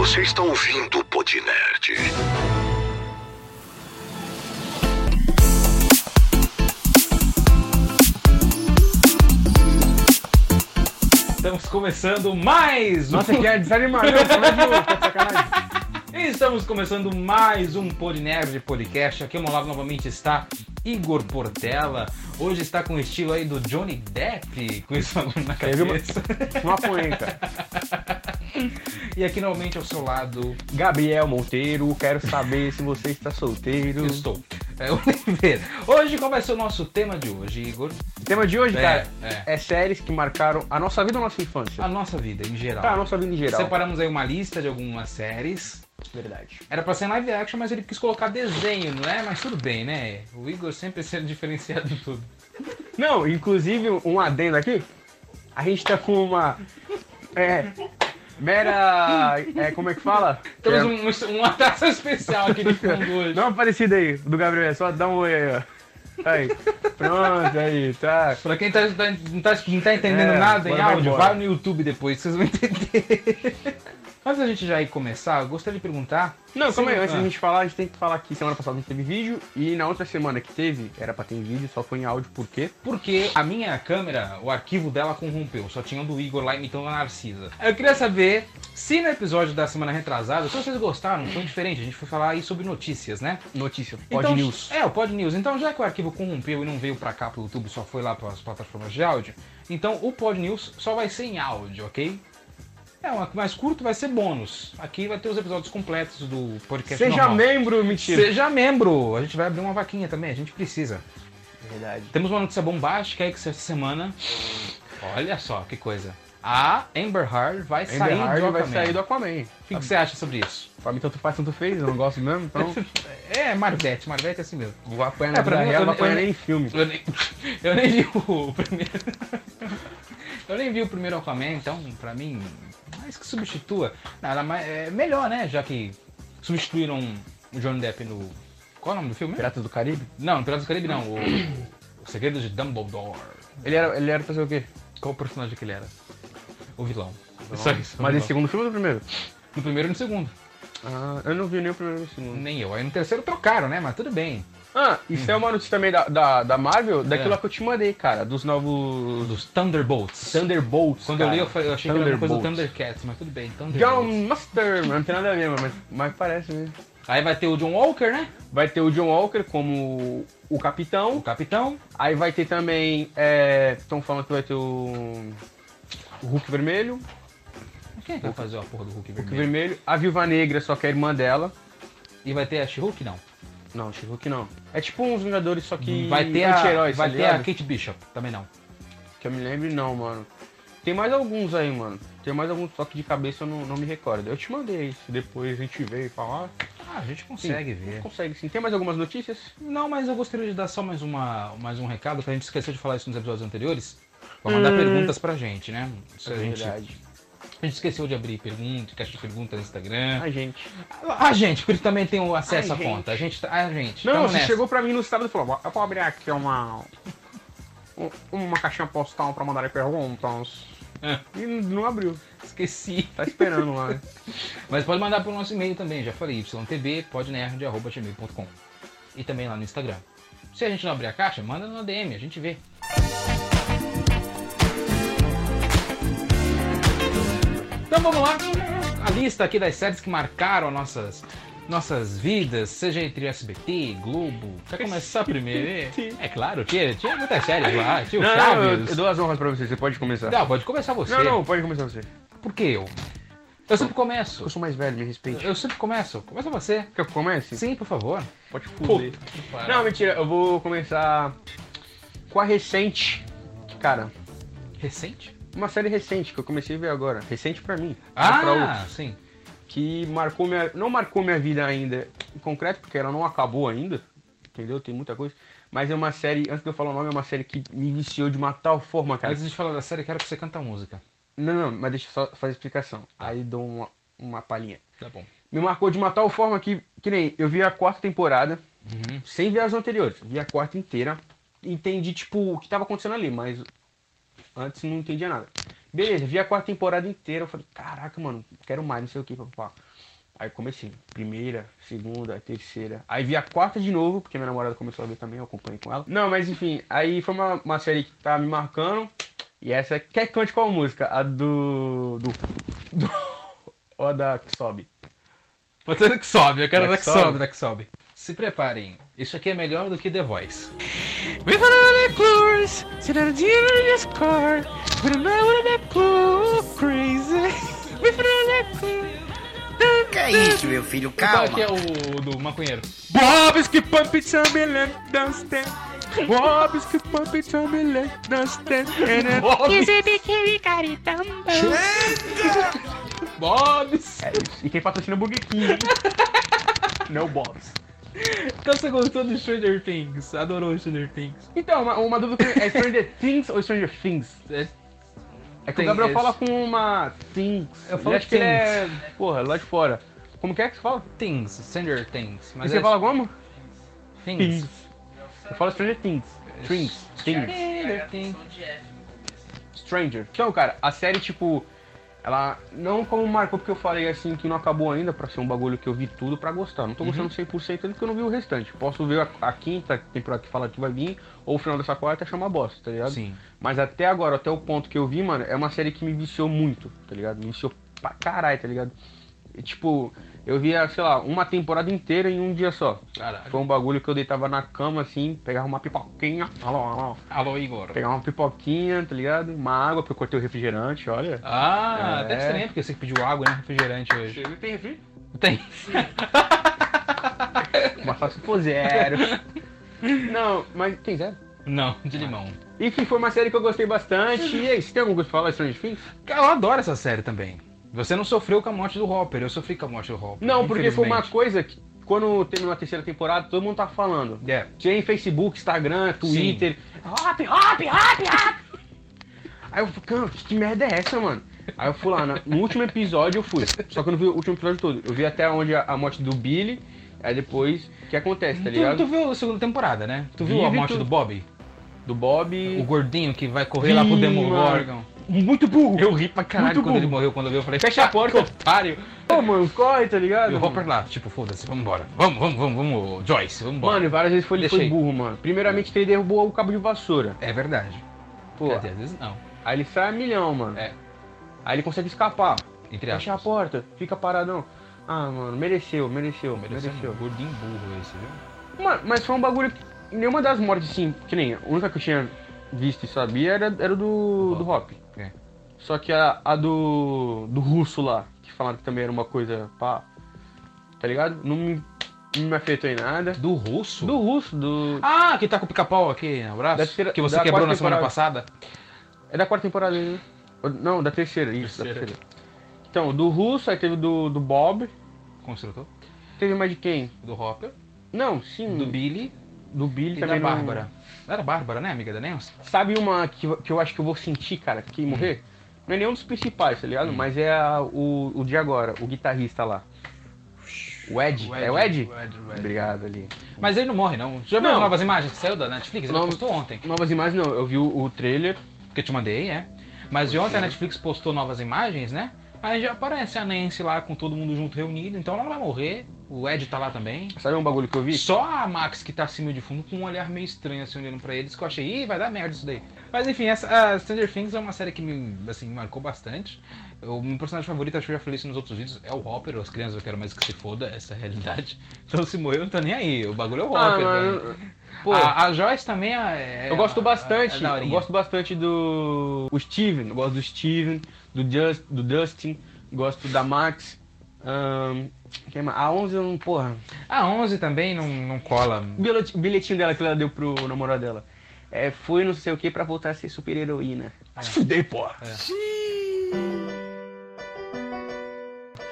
Você está ouvindo o Podnerd. Estamos começando mais um... Nossa, que é desanimador, como é que tá de sacanagem? Estamos começando mais um Podnerd Podcast. Aqui ao meu lado novamente está Igor Portela. Hoje está com o estilo aí do Johnny Depp, com isso na Teve uma- cabeça. Uma poenta. E aqui novamente ao seu lado Gabriel Monteiro, quero saber se você está solteiro. eu estou. É, Oliveira. Hoje qual vai ser o nosso tema de hoje, Igor? O tema de hoje, É, cara, é. é. séries que marcaram a nossa vida ou a nossa infância? A nossa vida em geral. Tá, a nossa vida em geral. Separamos aí uma lista de algumas séries. Verdade. Era pra ser live action, mas ele quis colocar desenho, não é? Mas tudo bem, né? O Igor sempre sendo diferenciado em tudo. Não, inclusive, um adendo aqui. A gente tá com uma. É. Mera. É, como é que fala? Temos É, um, uma atração especial aqui de fundo hoje. Dá uma parecida aí, do Gabriel, só dá um oi aí, ó. Aí, pronto, aí, tá. Pra quem tá, tá- não, tá, não tá entendendo É, nada em áudio, vai no YouTube depois, vocês vão entender. Antes da gente já ir começar, eu gostaria de perguntar. Não, calma aí, antes da ah, gente falar, a gente tem que falar que semana passada não teve vídeo e na outra semana que teve, era pra ter vídeo, só foi em áudio, por quê? Porque a minha câmera, o arquivo dela corrompeu, só tinha o do Igor lá imitando a Narcisa. Eu queria saber se no episódio da semana retrasada, se vocês gostaram, foi diferente, a gente foi falar aí sobre notícias, né? Notícia, Pod Então, News. É, o Pod News. Então, já que o arquivo corrompeu e não veio pra cá pro YouTube, só foi lá para as plataformas de áudio, então o Pod News só vai ser em áudio, ok? É, o mais curto vai ser bônus. Aqui vai ter os episódios completos do podcast Seja normal. membro, mentira. Seja membro! A gente vai abrir uma vaquinha também, a gente precisa. Verdade. Temos uma notícia bombástica aí que essa semana. Olha só que coisa. A Amber Heard vai sair Amber do Heard vai Aquaman. sair do Aquaman. O que, que você acha sobre isso? Pra mim tanto faz, tanto fez, eu não gosto mesmo, então É, Marvete, Marvete é assim mesmo. vou apanhar É, na pra vida mim, real, eu- não apanhar nem em filme. Eu nem, eu nem vi o primeiro. Eu nem vi o primeiro Aquaman, então, pra mim, mais que substitua. Nada mais. É melhor, né? Já que substituíram o Johnny Depp no. Qual é o nome do filme? Piratas do Caribe? Não, Piratas do Caribe não. O, o Segredo de Dumbledore. Ele era, ele era fazer o quê? Qual o personagem que ele era? O vilão. Só isso. o Mas vilão. esse segundo filme ou no primeiro? No primeiro e no segundo. Ah, eu não vi nem o primeiro nem o segundo. Nem eu. Aí no terceiro trocaram, né? Mas tudo bem. Ah, isso é uma notícia também da, da, da Marvel, daquilo É. que eu te mandei, cara, dos novos Dos Thunderbolts. Thunderbolts. Quando cara. eu li, eu, achei que era uma coisa do. Thundercats, mas tudo bem. John. Master, não tem nada a ver, mas, mas parece mesmo. Aí vai ter o John Walker, né? Vai ter o John Walker como o O capitão. capitão. Aí vai ter também. Estão falando que vai ter o. O Hulk Vermelho. Quem é que vai fazer a porra do Hulk Hulk vermelho? Vermelho. A Viúva Negra, só que é a irmã dela. E vai ter a She-Hulk? Não. Não, She-Hulk não. É tipo uns Vingadores, só que. vai ter a, anti-heróis, vai tá ter a? Kate Bishop. Também não. Que eu me lembre, não, mano. Tem mais alguns aí, mano. Tem mais alguns, só que de cabeça eu não, não me recordo. Eu te mandei isso, depois a gente veio falar. Ah, a gente consegue ver. Consegue sim. Tem mais algumas notícias? Não, mas eu gostaria de dar só mais, uma, mais um recado, que a gente esqueceu de falar isso nos episódios anteriores. Pra mandar perguntas pra gente, né? Isso a, gente, a gente esqueceu de abrir pergunta, caixa de perguntas no Instagram. A gente. A gente, porque também tem o acesso Ai, à gente. conta. A gente, tá- a gente. Não, tamo você nessa. chegou pra mim no sábado e falou: eu vou abrir aqui uma. um- Uma caixinha postal pra mandar perguntas. É, E não abriu. esqueci. Tá esperando lá. Mas pode mandar pro nosso e-mail também, já falei, ytb.podnerd.gmail.com E também lá no Instagram. Se a gente não abrir a caixa, manda no DM, a gente vê. Então vamos lá. A lista aqui das séries que marcaram nossas, nossas vidas, seja entre SBT, Globo. Quer começar primeiro? É claro, tinha, tinha muitas séries lá. Tinha o Não, não, eu, Chaves. eu dou as honras pra você, você pode começar. Não, pode começar você. Não, não, pode começar você. Por que eu? Eu sempre começo. Eu sou mais velho, me respeite. Eu sempre começo. Começa você. Quer que eu comece? Sim, por favor. Pode fuder. Não, mentira, eu vou começar com a recente. Cara, Recente? Uma série recente que eu comecei a ver agora. Recente pra mim. não pra Ah, outros. sim. que marcou minha. Não marcou minha vida ainda em concreto, porque ela não acabou ainda. Entendeu? Tem muita coisa. Mas é uma série, antes de eu falar o nome, é uma série que me viciou de uma tal forma, cara. Antes de falar da série, quero que você canta a música. Não, não, mas deixa eu só fazer a explicação. Aí dou uma, uma palhinha. Tá bom. Me marcou de uma tal forma que, que nem eu vi a quarta temporada, Uhum. sem ver as anteriores. Vi a quarta inteira. Entendi, tipo, o que tava acontecendo ali, mas antes não entendia nada. Beleza, vi a quarta temporada inteira. Eu falei, caraca, mano, quero mais, não sei o que, papá. Aí comecei, primeira, segunda, terceira. Aí vi a quarta de novo, porque minha namorada começou a ver também, eu acompanhei com ela. Não, mas enfim, aí foi uma, uma série que tá me marcando. E essa, quer que cante qual música? A do. do. do ou a da que sobe? Pode ser que sobe, eu quero Da da que que sobe. sobe, da que sobe. Se preparem, isso aqui é melhor do que The Voice. We sit on the in this car. We don't know what that clue crazy. We clue. Que é isso, meu filho? Qual Calma. que é o do maconheiro? Bob's que pump it on me let don't stand. Bob's que pump it on me let don't stand. Bob's. É. E quem patrocina é o Burger King. Não Bob's. Então você gostou do Stranger Things? Adorou Stranger Things? Então, uma, uma dúvida que é Stranger Things ou Stranger Things? É, É que Tem o Gabriel esse. fala com uma Things. Eu falo acha que ele é. Porra, lá de fora. Como que é que você fala? Things, Stranger Things. E Mas você é fala como? Things. Eu falo Stranger Things. Things. Things. Stranger Things. Stranger. Então, cara, a série, tipo, ela não como marcou, porque eu falei assim que não acabou ainda, pra ser um bagulho que eu vi tudo pra gostar. Não tô gostando 100% ainda porque eu não vi o restante. Posso ver a, a quinta temporada que fala que vai vir, ou o final dessa quarta chama bosta, tá ligado? Sim. Mas até agora, até o ponto que eu vi, mano, é uma série que me viciou muito, tá ligado? Me viciou pra caralho, tá ligado? E, tipo, eu via, sei lá, uma temporada inteira em um dia só. Caralho. Foi um bagulho que eu deitava na cama, assim, pegava uma pipoquinha. Alô, alô. Alô, Igor. Pegava uma pipoquinha, tá ligado? Uma água, porque eu cortei o refrigerante, olha. Ah, É. até estranho, porque você pediu água e não refrigerante hoje. Tem refri? Tem. Só se for zero. Não, mas tem zero. Não, de limão. Enfim, foi uma série que eu gostei bastante. E aí, você tem alguma coisa pra falar de Stranger Things? Cara, eu adoro essa série também. Você não sofreu com a morte do Hopper, eu sofri com a morte do Hopper. Não, porque foi uma coisa que, quando terminou a terceira temporada, todo mundo tá falando. É. Tinha em Facebook, Instagram, Twitter. Hop, hop, hop, hop. Aí eu falei, cara, que merda é essa, mano? Aí eu fui lá, no último episódio eu fui. Só que eu não vi o último episódio todo. Eu vi até onde a, a morte do Billy. Aí depois, o que acontece, tá Tu, ligado? tu viu a segunda temporada, né? Tu viu Vi, a morte tudo. do Bob? Do Bob. O gordinho que vai correr lá pro. Demogorgon. Muito burro. Eu ri pra caralho Muito quando ele burro. morreu, quando eu vi, eu falei, Fecha a porta. otário. Pô, mano, corre, tá ligado? E o Hopper lá, tipo, foda-se, vamos embora. Vamos, vamos, vamos, vamos, Joyce, vamos embora. Mano, várias vezes foi, ele foi burro, mano. Primeiramente que ele derrubou o cabo de vassoura. É verdade. Pô, dizer, às vezes não. aí ele sai a milhão, mano. É, Aí ele consegue escapar. entre Fecha a aspas. porta, fica paradão. Ah, mano, mereceu, mereceu, Mereceu, mereceu. gordinho burro esse, viu? Mano, mas foi um bagulho que nenhuma das mortes, assim, que nem a única que eu tinha visto e sabia era, era do, do Hop. Só que a, a do, do russo lá, que falaram que também era uma coisa pá, tá ligado? Não me, não me afetou em nada. Do russo? Do russo, do. Ah, que tá com o pica-pau aqui no braço? Da terceira- que você quebrou na semana temporada. passada? É da quarta temporada, né? Não, da terceira, isso, da Terceira. terceira. Então, do russo, aí teve do, do Bob. Construtor. Teve mais de quem? Do Hopper. Não, sim. Do Billy do Billy e também. da não- Bárbara. Era a Bárbara, né, amiga da Nancy? Sabe uma que, que eu acho que eu vou sentir, cara, que morrer? Não é nenhum dos principais, tá ligado? Mas é a- o, o de agora, o guitarrista lá. O Ed. É o Ed? O Ed, o Ed. Obrigado ali. Mas ele não morre, não. Já viu Não. as novas imagens que saiu da Netflix? Ele Não. postou ontem. Novas imagens não, eu vi o, o trailer. Que eu te mandei, é. Mas de ontem a Netflix postou novas imagens, né? Aí já aparece a Nancy lá com todo mundo junto reunido, então ela vai morrer. O Ed tá lá também. Sabe um bagulho que eu vi? Só a Max que tá acima de fundo com um olhar meio estranho assim olhando pra eles, que eu achei, ih, vai dar merda isso daí. Mas enfim, essa, a Stranger Things é uma série que me, assim, me marcou bastante. O meu personagem favorito, acho que eu já falei isso nos outros vídeos, é o Hopper. As crianças eu quero mais que se foda, essa é a realidade. Então se morrer eu não tô nem aí, o bagulho é o Ah, Hopper. velho. Pô, a, a Joyce também é. eu gosto é- bastante, é eu gosto bastante do o Steven, eu gosto do Steven, do, Just, do Dustin, gosto da Max. mais? a 11 eu não, porra. A 11 também não, não cola. O bilhetinho dela que ela deu pro namorado dela. É, foi não sei o que pra voltar a ser super heroína. Ah, se fuder, porra.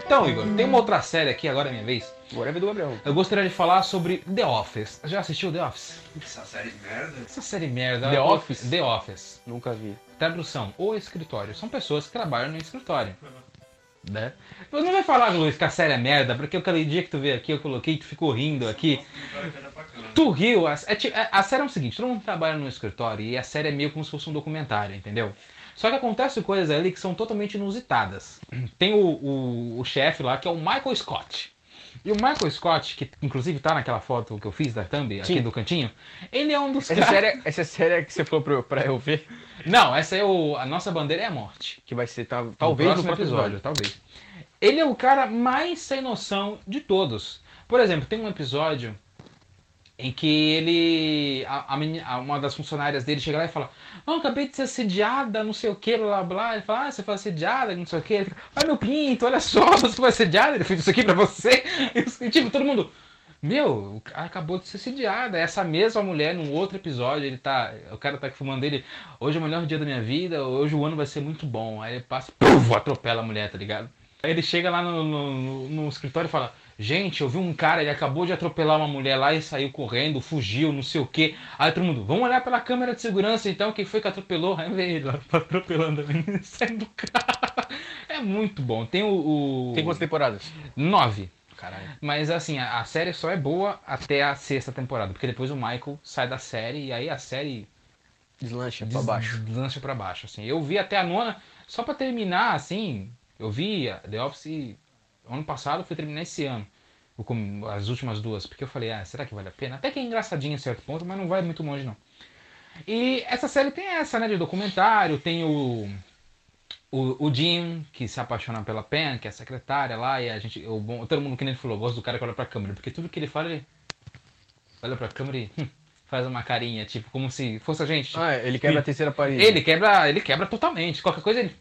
Então, Igor, tem uma outra série aqui, agora é minha vez. Agora é do Gabriel. Eu gostaria de falar sobre The Office. Já assistiu The Office? Essa série merda. Essa série merda. The ela- Office? The Office. Nunca vi. Tradução, o escritório. São pessoas que trabalham no escritório. Né? Mas não vai falar, Luiz, que a série é merda, porque aquele dia que tu veio aqui, eu coloquei e tu ficou rindo aqui. Tu riu, a, é a- a série é o seguinte, todo mundo trabalha no escritório e a série é meio como se fosse um documentário, entendeu? Só que acontecem coisas ali que são totalmente inusitadas. Tem o, o, o chefe lá, que é o Michael Scott. E o Michael Scott, que inclusive tá naquela foto que eu fiz da thumb, aqui Sim. do cantinho, ele é um dos Essa caras... série, essa série que você falou pra eu, pra eu ver, Não, essa é o... A nossa bandeira é a morte. que vai ser tá, Talvez no próximo próximo episódio, talvez. Ele é o cara mais sem noção de todos. Por exemplo, tem um episódio em que ele. A, a uma das funcionárias dele chega lá e fala: Não, acabei de ser assediada, não sei o que, blá blá. Ele fala: Ah, você foi assediada, não sei o que. Ele fica: Ai meu pinto, olha só, você foi assediada, ele fez isso aqui pra você. E tipo, todo mundo. Meu, acabou de ser assediada. Essa mesma mulher, num outro episódio, ele tá. O cara tá fumando ele. Hoje é o melhor dia da minha vida, hoje o ano vai ser muito bom. Aí ele passa, puf, atropela a mulher, tá ligado? Aí ele chega lá no, no, no- no escritório e fala: Gente, eu vi um cara, ele acabou de atropelar uma mulher lá e saiu correndo, fugiu, não sei o quê. Aí todo mundo, vamos olhar pela câmera de segurança então, quem foi que atropelou? Aí vem ele lá atropelando a menina e sai do carro. É muito bom. Tem o. o... Tem quantas temporadas? Nove. Caralho. Mas assim, a, a série só é boa até a sexta temporada, porque depois o Michael sai da série e aí a série Deslancha des- pra baixo. deslancha pra baixo. Assim. Eu vi até a nona, só pra terminar, assim, eu vi a The Office ano passado, fui terminar esse ano. As últimas duas, porque eu falei, ah, será que vale a pena? Até que é engraçadinho em certo ponto, mas não vai muito longe não. E essa série tem essa, né, de documentário, tem o o, o Jim, que se apaixona pela Pen, que é a secretária lá, e a gente. O bom, todo mundo que nem ele falou, gosta do cara que olha pra câmera, porque tudo que ele fala, ele olha pra câmera e hum, faz uma carinha, tipo, como se fosse a gente. tipo, Ah, ele quebra a terceira parede. ele quebra, ele quebra totalmente. Qualquer coisa ele.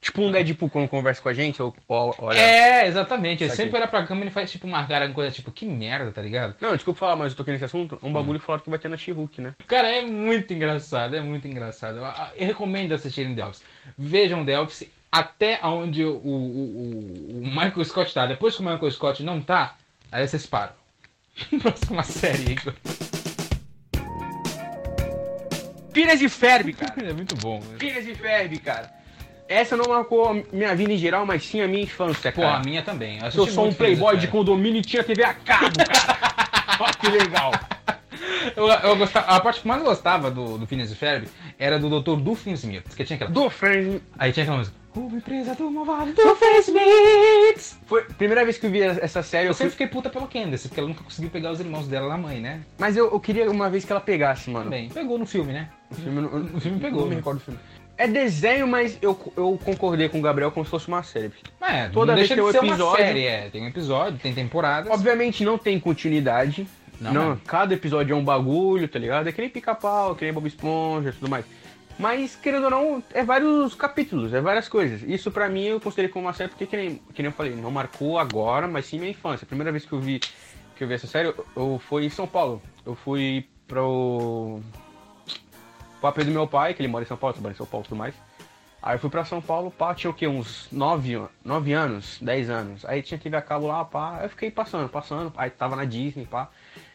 Tipo um Deadpool quando conversa com a gente, ou, ou olha... É, exatamente. Ele sempre olha pra câmera e faz tipo uma cara, coisa tipo, que merda, tá ligado? Não, desculpa falar, mas eu toquei nesse assunto. Um bagulho falaram que vai ter na She-Hulk, né? Cara, é muito engraçado, é muito engraçado. Eu, eu recomendo assistirem The Office. Vejam The Office até onde o, o, o- Michael Scott tá. Depois que o Michael Scott não tá, aí vocês param. Próxima série, Igor. Phineas de Ferb, cara. É muito bom. né? Phineas de Ferb, cara. Essa não marcou minha vida em geral, mas sim a minha infância, Pô, cara. a minha também. Eu, Eu sou um playboy de condomínio e tinha TV a cabo, cara. Olha que legal. eu, eu gostava, A parte que mais gostava do, do Phineas e Ferb era do Dr. Doofenshmirtz, que tinha aquela... Do Friends. Aí tinha aquela música. Uma empresa do malvado Doofenshmirtz. Foi a primeira vez que eu vi essa série, eu Eu sempre fui... fiquei puta pela Candace, porque ela nunca conseguiu pegar os irmãos dela na mãe, né? Mas eu, eu queria uma vez que ela pegasse, mano. Também. Pegou no filme, né? O filme, O filme pegou, Não me né? recordo do filme. É desenho, mas eu, eu concordei com o Gabriel como se fosse uma série. É, Toda vez deixa tem um episódio- uma série, é. Tem um episódio, tem temporadas. Obviamente não tem continuidade. Não, Não, é. cada episódio é um bagulho, tá ligado? É que nem pica-pau, que nem Bob Esponja e tudo mais. Mas, querendo ou não, é vários capítulos, é várias coisas. Isso pra mim eu considerei como uma série porque, que nem, que nem eu falei, não marcou agora, mas sim minha infância. A primeira vez que eu vi, que eu vi essa série, eu, eu fui em São Paulo. Eu fui pro. Pro AP do meu pai, que ele mora em São Paulo, trabalha em São Paulo e tudo mais. Aí eu fui pra São Paulo, pá, tinha o quê? Uns 9, nove anos, 10 anos. Aí tinha TV a cabo lá, pá. Eu fiquei passando, passando. Aí tava na Disney, pá.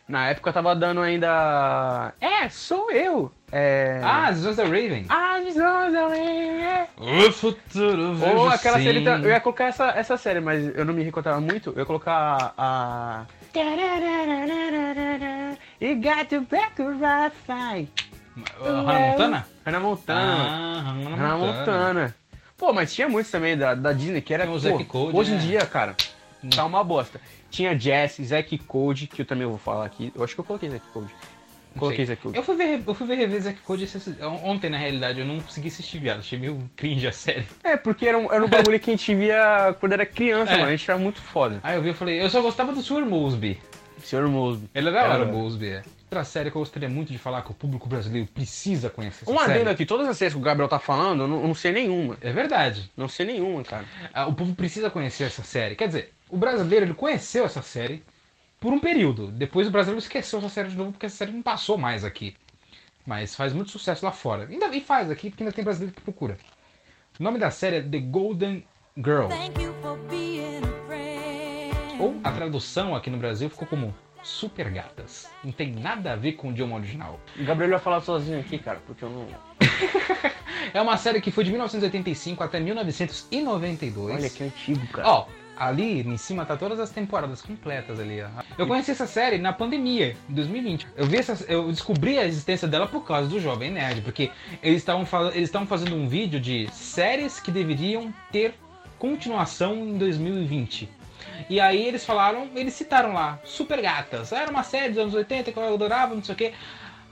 Na época tava dando ainda. É, sou eu! É. Ah, the Raven. Ah, é. O futuro vejo Ou aquela sim. série. da- Eu ia colocar essa, essa série, mas eu não me recordava muito. Eu ia colocar a. You got to back right fight. Hannah Montana? Hannah Montana. Ah, Hannah Hannah Montana. Pô, mas tinha muitos também da, da Disney que era. Pô, Code, hoje em né? dia, cara, tá uma bosta. Tinha Jess, Zack Code, que eu também vou falar aqui. Eu acho que eu coloquei Zack Code. Coloquei. Zack Code. Eu fui ver, eu fui ver rever Zack Code ontem, na realidade. Eu não consegui assistir, viado. Achei meio cringe a série. É, porque era um, era um bagulho que a gente via quando era criança, É. mano. A gente era muito foda. Aí eu vi e falei, eu só gostava do Sr. Mosby. Senhor Mosby. Ele é da hora, Era. o Mosby, é. Outra série que eu gostaria muito de falar que o público brasileiro precisa conhecer. essa Um série. adendo aqui, todas as séries que o Gabriel tá falando, eu não, eu não sei nenhuma. É verdade. Não sei nenhuma, cara. Ah, O povo precisa conhecer essa série. Quer dizer, o brasileiro ele conheceu essa série por um período. Depois o brasileiro esqueceu essa série de novo porque essa série não passou mais aqui. Mas faz muito sucesso lá fora. Ainda e faz aqui porque ainda tem brasileiro que procura. O nome da série é The Golden Girl. Thank you for being a friend. Ou a tradução aqui no Brasil ficou como Super Gatas. Não tem nada a ver com o idioma original. O Gabriel vai falar sozinho aqui, cara, porque eu não. É uma série que foi de 1985 até 1992. Olha que antigo, cara. Ó, ali em cima tá todas as temporadas completas ali. ó. Eu conheci essa série na pandemia, em 2020. Eu vi essa, eu descobri a existência dela por causa do Jovem Nerd, porque eles estavam eles estavam fazendo um vídeo de séries que deveriam ter continuação em 2020. E aí eles falaram, eles citaram lá, Super Gatas. Era uma série dos anos 80 que eu adorava, não sei o quê.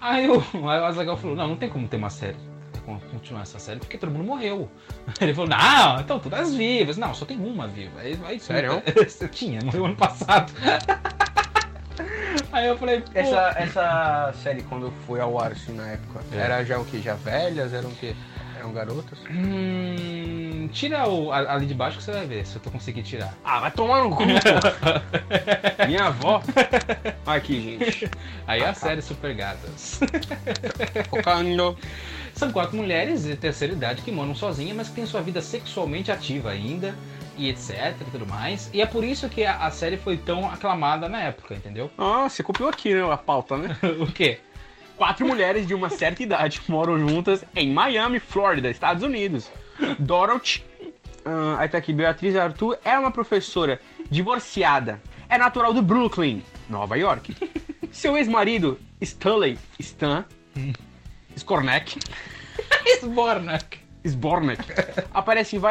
Aí o, aí o Azaghal falou, não, não tem como ter uma série. con- Continuar essa série, porque todo mundo morreu. Ele falou, não, então todas vivas. Não, só tem uma viva. Aí, aí Sério? Tinha, morreu ano passado. Aí eu falei, pô, Essa, essa série, quando foi ao ar, assim, na época, É. era já o que? Já velhas? Eram o quê? Eram garotas? Hum, tira o, a- ali de baixo que você vai ver se eu tô conseguindo tirar. Ah, vai tomar no cu, pô. Minha avó. Aqui, gente. Aí é a série Super Gatas. São quatro mulheres de terceira idade que moram sozinhas, mas que têm sua vida sexualmente ativa ainda, e etc e tudo mais. E é por isso que a, a série foi tão aclamada na época, entendeu? Ah, você copiou aqui, né? A pauta, né? o quê? Quatro mulheres de uma certa idade moram juntas em Miami, Flórida, Estados Unidos. Dorothy, ah, aí tá aqui, Beatriz Arthur, é uma professora divorciada. É natural do Brooklyn, Nova York. Seu ex-marido, Stanley Stan Skornek, Sbornak. Sbornek, aparece em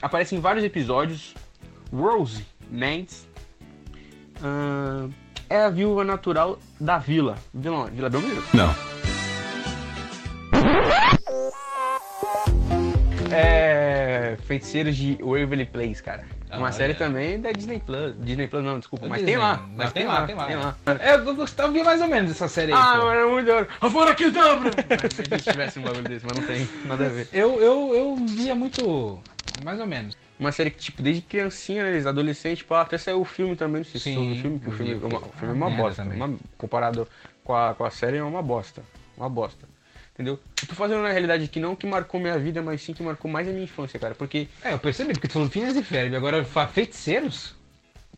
aparece em vários episódios. Rose Nance ah, é a viúva natural da vila. Vila, vila Belmiro? Não. Feiticeiros de Waverly Place, cara. Uma Ah, série é. também da Disney Plus. Disney Plus não, desculpa. Mas Disney, tem lá. Mas tem lá, tem lá. Tem lá. É, eu gostava, vi mais ou menos essa série aí. Ah, pô. mano, é muito da hora. Afora que dobra! Se eles tivessem um bagulho desse, mas não tem nada a ver. Eu, eu, eu via muito. Mais ou menos. Uma série que, tipo, desde criancinha, né, adolescente, pá, até saiu o filme também, não sei se soube o filme, que o filme, é uma, o filme é uma uma bosta. também. uma- comparado com a, com a série, é uma bosta. Uma bosta. Entendeu? Eu tô fazendo na realidade que não que marcou minha vida, mas sim que marcou mais a minha infância, cara. Porque É, eu percebi, porque tu falou Phineas e Ferb, agora feiticeiros?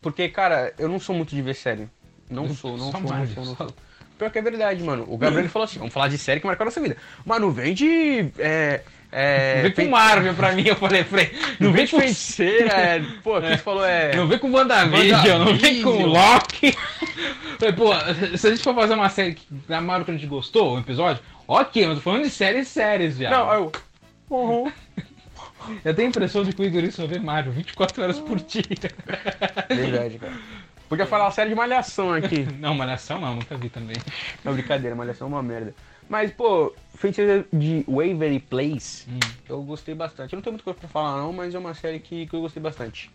Porque, cara, eu não sou muito de ver série. Não sou, não sou, não Marvel, sou, não sou. Pior que é verdade, mano. O Gabriel falou assim, vamos falar de série que marcou a nossa vida. Mas não vem de... É, é, Não vem com Marvel pra mim, eu falei, falei não vem com feiticeira, é... Pô, quem falou é... Não vem com WandaVision, não vem com. Loki. Falei, Pô, se a gente for fazer uma série que na Marvel que a gente gostou, um episódio, ok, mas eu tô falando de séries sérias já. Não, eu... Uhum. Eu tenho a impressão de que o Igor só vê Marvel 24 horas por dia. Verdade, cara. Podia falar uma série de Malhação aqui. Não, Malhação não, nunca vi também. Não, brincadeira, Malhação é uma merda. Mas, pô, Feiticeira de Waverly Place, Hum. eu gostei bastante. Eu não tenho muita coisa pra falar não, mas é uma série que, que eu gostei bastante.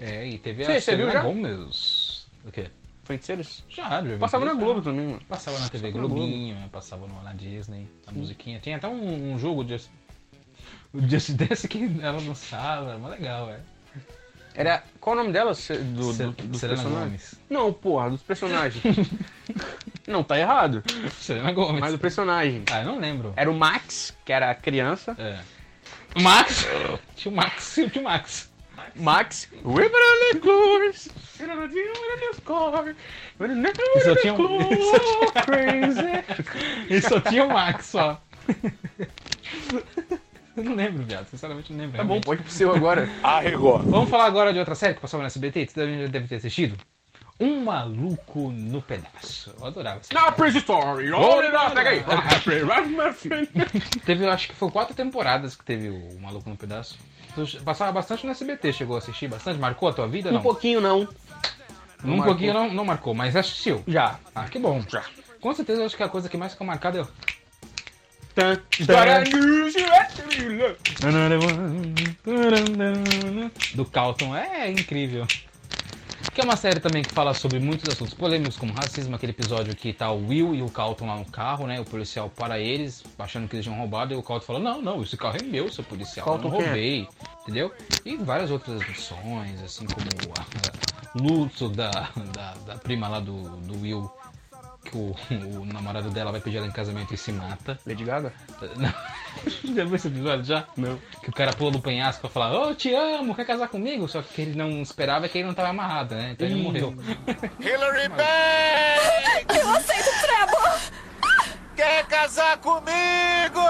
É, e teve Você- a você viu já? Gomes. O quê? Feiticeiros? Já, já vi Passava na Globo também, mano. Passava na TV Passava Globinho, passava no, na Disney, a musiquinha. Tinha até um, um jogo de o Just Dance que ela lançava, era mó legal, é. Era. Qual o nome dela? Do, do, dos Selena personagens? Gomes. Não, porra, dos personagens. não, tá errado. Selena Gomes. Mas do personagem. Ah, eu não lembro. Era o Max, que era a criança. É. O Max. Tinha o Max o tio Max. Max. Waverly Close. E só tinha um- E só tinha o Max só. Eu não lembro, viado. Sinceramente não lembro. Tá bom, realmente. pode ir pro seu agora. Arregou. Vamos falar agora de outra série que passava no SBT, você deve, deve ter assistido. Um Maluco no Pedaço. Eu adorava essa Na Prison Story. Olha lá, pega aí. Teve, acho que foi quatro temporadas que teve o Maluco no Pedaço. Tu Passava bastante no SBT, chegou a assistir bastante? Marcou a tua vida? Um Não. pouquinho não. um marcou. pouquinho não, não marcou, mas assistiu. Já. Ah, que bom. Já. Com certeza eu acho que a coisa que mais ficou marcada é Do Calton. É incrível. Que é uma série também que fala sobre muitos assuntos polêmicos, como racismo, aquele episódio que tá o Will e o Calton lá no carro, né? O policial para eles, achando que eles tinham roubado, e o Calton fala, não, não, esse carro é meu, seu policial, eu não é? roubei. Entendeu? E várias outras missões, assim como o luto da, da, da prima lá do, do Will, que o, o namorado dela vai pedir ela em casamento e se mata. Lady Gaga? Não. Já viu esse episódio já? Não. Que o cara pula do penhasco pra falar, ô, te amo, quer casar comigo? Só que o que ele não esperava é que ele não tava amarrado, né? Então ele Ih. morreu. Hillary Banks! Eu aceito o Trevor! Quer casar comigo?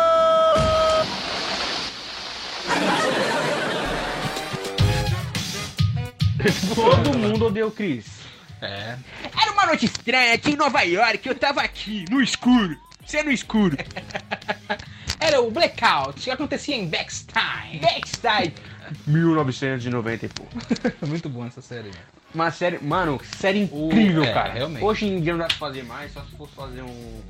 Todo mundo odeia o Chris. É. Era uma noite estranha aqui em Nova York, eu tava aqui, no escuro. Você no escuro. Era o Blackout, que acontecia em Backstein. Backstage. 1990 e pouco. Muito bom essa série, né? Uma série, mano, série O- incrível, é, cara. realmente. Hoje em dia não dá pra fazer mais, só se fosse fazer um.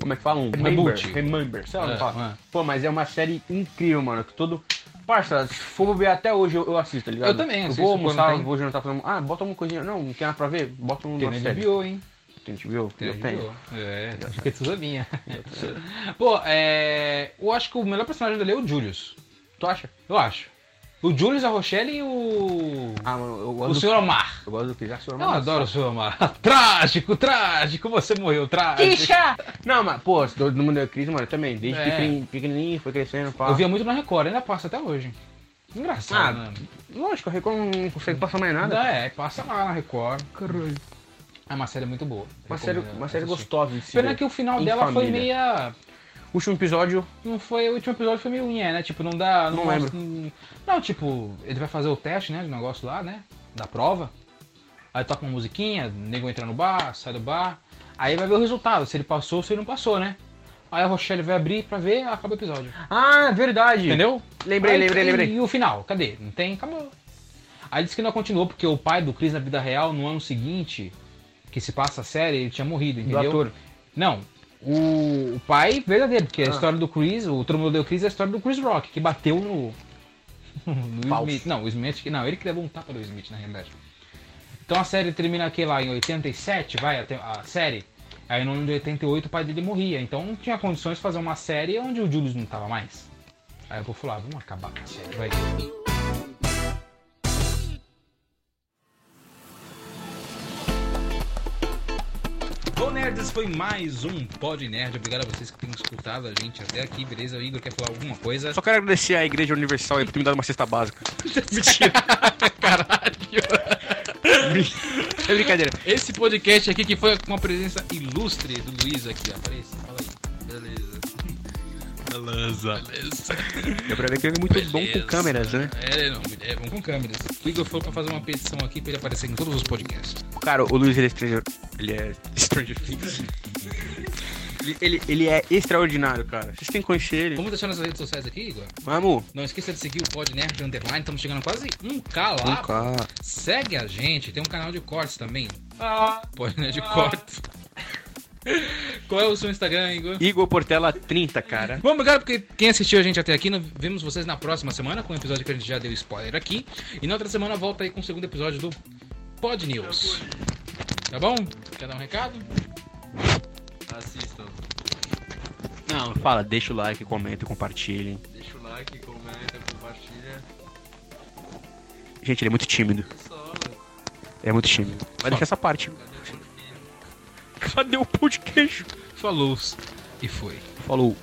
Como é que fala? Um. Remember. Remember. Sei lá, não É, fala. é. Pô, mas é uma série incrível, mano. Que todo. Parça, se for ver até hoje eu, eu assisto, tá ligado? Eu também assisto Eu vou almoçar, tem. vou jantar falando. Ah, bota uma coisinha. Não, não tem nada pra ver? Bota um Tem na. HBO, hein? Tem HBO? Tem Eu na tenho. HBO. É, porque tudo minha. Pô, é. Eu acho que o melhor personagem dele é o Julius. Tu acha? Eu acho. O Julius, a Rochelle e o. Ah, mano, eu gosto O. Sr. Omar. Eu gosto do. Ah, senhor, Eu mano, adoro o Sr. Omar. trágico, trágico. Você morreu, trágico. Tisha! Não, mas, pô, todo mundo é Cris, mano, eu também. Desde É. pequenininho, pequenininho, foi crescendo, pá. Eu via muito na Record, ainda passa até hoje. Engraçado, Ah, né? Lógico, a Record não consegue passar mais nada. Ainda é, passa lá na Record. Caralho. É uma série muito boa. Uma série, Recomendo uma série assistir. gostosa de se Pena ver. que o final Em dela foi família. meia. Último episódio, Não foi. O último episódio foi meio nhé, né? Tipo, não dá. Não mostra- lembro. Não, não, tipo, ele vai fazer o teste, né? Do negócio lá, né? Da prova. Aí toca uma musiquinha, o nego entra no bar, sai do bar. Aí vai ver o resultado, se ele passou ou se ele não passou, né? Aí a Rochelle vai abrir pra ver, acaba o episódio. Ah, verdade. Entendeu? Lembrei, Aí, lembrei, lembrei. E o final? Cadê? Não tem? Acabou. Aí disse que não continuou porque o pai do Chris na vida real, no ano seguinte, que se passa a série, ele tinha morrido, Do entendeu? ator. Não. O, o pai verdadeiro, porque a Ah. história do Chris, o Todo Mundo Deu Chris é a história do Chris Rock, que bateu no. no Falso. Smith. Não, o Smith. que- Não, ele que levou um tapa do Smith, na realidade. Então a série termina aqui lá em 87, vai, a, a série. Aí no ano de 88 o pai dele morria. Então não tinha condições de fazer uma série onde o Julius não tava mais. Aí eu vou falar, vamos acabar com a série, vai. Bom, nerds, foi mais um Pod Nerd. Obrigado a vocês que têm escutado a gente até aqui, beleza? O Igor quer falar alguma coisa? Só quero agradecer à Igreja Universal aí por ter me dado uma cesta básica. Mentira! Caralho! É brincadeira. Esse podcast aqui que foi com a presença ilustre do Luiz aqui, aparece. Fala aí. Beleza. Beleza. Beleza. Deu pra ver que ele é muito bom com Beleza. câmeras, né? É, não, é bom com câmeras. O Igor falou pra fazer uma petição aqui pra ele aparecer em todos os podcasts. Cara, o Luiz ele é Stranger. Ele é Stranger Things. ele, ele, ele é extraordinário, cara. Vocês têm que conhecer ele. Vamos deixar nas redes sociais aqui, Igor? Vamos. Não esqueça de seguir o Pod Nerd Underline. Estamos chegando a quase 1K lá. Um cara. Segue a gente. Tem um canal de cortes também. Pod Nerd Cortes. Qual é o seu Instagram, Igor? Igor Portela 30, cara. Bom, obrigado porque quem assistiu a gente até aqui. Vemos vocês na próxima semana com o episódio que a gente já deu spoiler aqui. E na outra semana volta aí com o segundo episódio do Pod News. Tá bom? Quer dar um recado? Assistam. Não, fala, deixa o like, comenta, compartilhem. Deixa o like, comenta, compartilha. Gente, ele é muito tímido. É muito tímido. Vai deixar essa parte. Cadê o pão de queijo? Falou e foi. Falou.